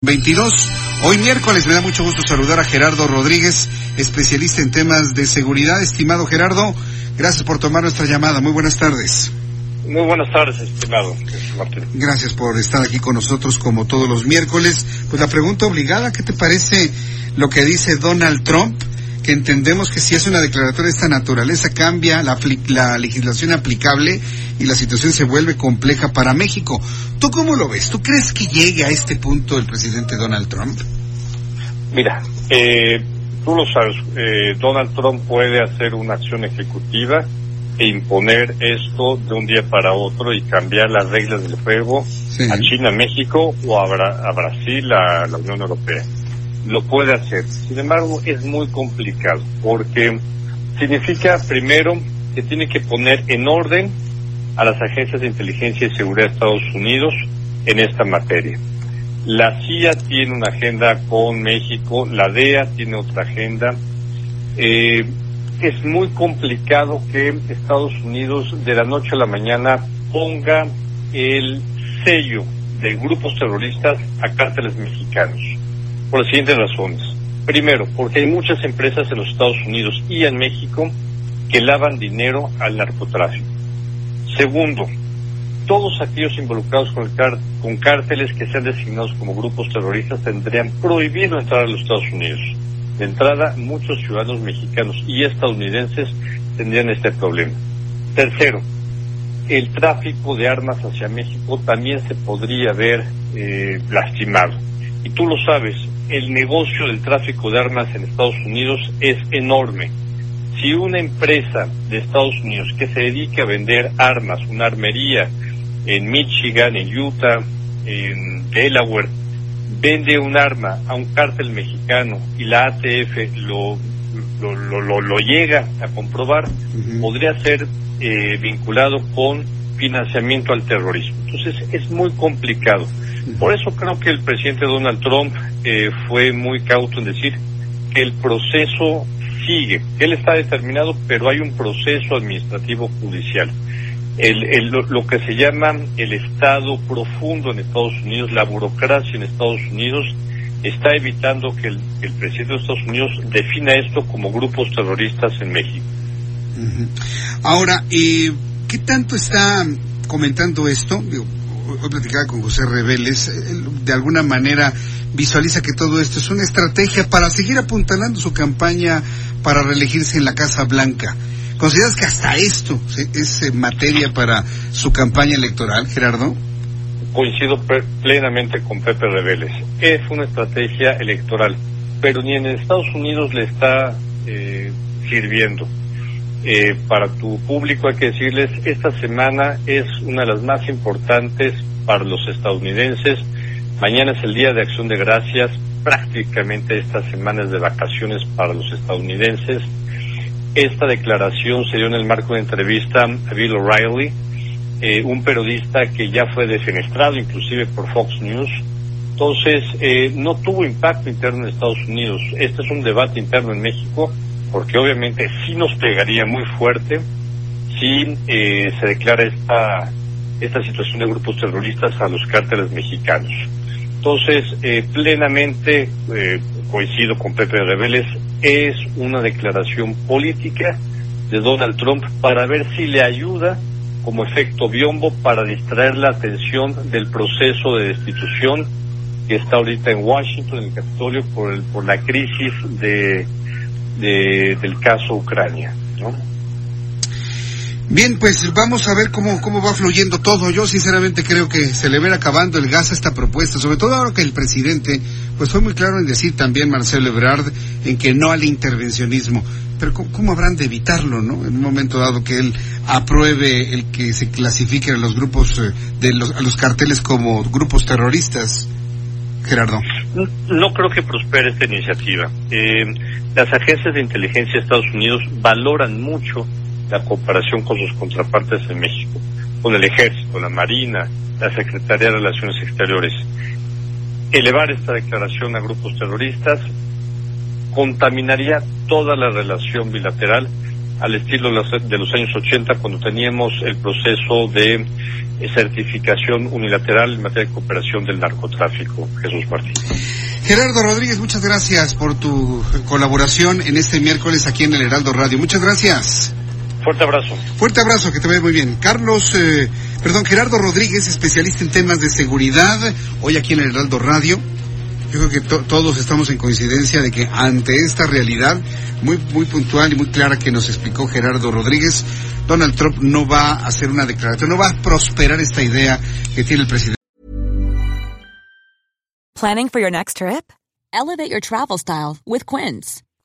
22. Hoy miércoles me da mucho gusto saludar a Gerardo Rodríguez, especialista en temas de seguridad. Estimado Gerardo, gracias por tomar nuestra llamada. Muy buenas tardes. Muy buenas tardes, estimado Martín. Gracias por estar aquí con nosotros como todos los miércoles. Pues la pregunta obligada, ¿qué te parece lo que dice Donald Trump? Que entendemos que si es una declaratoria de esta naturaleza cambia la, la legislación aplicable y la situación se vuelve compleja para México. ¿Tú cómo lo ves? ¿Tú crees que llegue a este punto el presidente Donald Trump? Mira, eh, tú lo sabes, eh, Donald Trump puede hacer una acción ejecutiva e imponer esto de un día para otro y cambiar las reglas del juego Sí. a China, México o a, Bra- a Brasil, a la Unión Europea. Lo puede hacer. Sin embargo, es muy complicado porque significa primero que tiene que poner en orden a las agencias de inteligencia y seguridad de Estados Unidos en esta materia. La CIA tiene una agenda con México, la DEA tiene otra agenda. Eh, es muy complicado que Estados Unidos de la noche a la mañana ponga el sello de grupos terroristas a cárteles mexicanos. Por las siguientes razones. Primero, porque hay muchas empresas en los Estados Unidos y en México que lavan dinero al narcotráfico. Segundo, todos aquellos involucrados con, el car- con cárteles que sean designados como grupos terroristas tendrían prohibido entrar a los Estados Unidos. De entrada, muchos ciudadanos mexicanos y estadounidenses tendrían este problema. Tercero, el tráfico de armas hacia México también se podría ver eh, lastimado. Y tú lo sabes, el negocio del tráfico de armas en Estados Unidos es enorme. Si una empresa de Estados Unidos que se dedique a vender armas, una armería en Michigan, en Utah, en Delaware, vende un arma a un cártel mexicano y la ATF lo, lo, lo, lo- lo llega a comprobar, podría ser eh, vinculado con financiamiento al terrorismo. Entonces es muy complicado. Por eso creo que el presidente Donald Trump eh, fue muy cauto en decir que el proceso sigue. Él está determinado, pero hay un proceso administrativo judicial. El, el- lo, que se llama el Estado profundo en Estados Unidos, la burocracia en Estados Unidos, está evitando que el, el presidente de Estados Unidos defina esto como grupos terroristas en México. Ahora, eh, ¿qué tanto está comentando esto? Digo, hoy platicaba con José Reveles, eh, de alguna manera visualiza que todo esto es una estrategia para seguir apuntalando su campaña para reelegirse en la Casa Blanca. ¿Consideras que hasta esto es eh, materia para su campaña electoral, Gerardo? Coincido plenamente con Pepe Reveles. Es una estrategia electoral, pero ni en Estados Unidos le está eh, sirviendo. Eh, para tu público hay que decirles, esta semana es una de las más importantes para los estadounidenses. Mañana es el Día de Acción de Gracias. Prácticamente esta semana es de vacaciones para los estadounidenses. Esta declaración se dio en el marco de entrevista a Bill O'Reilly, eh, un periodista que ya fue defenestrado inclusive por Fox News. Entonces, eh, no tuvo impacto interno en Estados Unidos. Este es un debate interno en México, porque obviamente sí nos pegaría muy fuerte si eh, se declara esta, esta situación de grupos terroristas a los cárteles mexicanos. Entonces, eh, plenamente eh, coincido con Pepe Reveles, es una declaración política de Donald Trump para ver si le ayuda como efecto biombo para distraer la atención del proceso de destitución que está ahorita en Washington, en el Capitolio, por, el, por la crisis de, de, del caso Ucrania. ¿no? Bien, pues vamos a ver cómo, cómo va fluyendo todo. Yo sinceramente creo que se le verá acabando el gas a esta propuesta, sobre todo ahora que el presidente pues fue muy claro en decir también Marcelo Ebrard en que no al intervencionismo. Pero ¿cómo, habrán de evitarlo, no? En un momento dado que él apruebe el que se clasifiquen a los grupos eh, de los, a los carteles como grupos terroristas. Gerardo. No, creo que prospere esta iniciativa. Eh, las agencias de inteligencia de Estados Unidos valoran mucho la cooperación con sus contrapartes en México, con el Ejército, la Marina, la Secretaría de Relaciones Exteriores. Elevar esta declaración a grupos terroristas contaminaría toda la relación bilateral al estilo de los años 80 cuando teníamos el proceso de certificación unilateral en materia de cooperación del narcotráfico. Jesús Martín. Gerardo Rodríguez, muchas gracias por tu colaboración en este miércoles aquí en el Heraldo Radio. Muchas gracias. Fuerte abrazo. Fuerte abrazo, que te vaya muy bien. Carlos, eh, perdón, Gerardo Rodríguez, especialista en temas de seguridad, hoy aquí en el Heraldo Radio. Yo creo que todos estamos en coincidencia de que ante esta realidad muy, muy puntual y muy clara que nos explicó Gerardo Rodríguez, Donald Trump no va a hacer una declaración, no va a prosperar esta idea que tiene el presidente. Planning for your next trip? Elevate your travel style with Quince.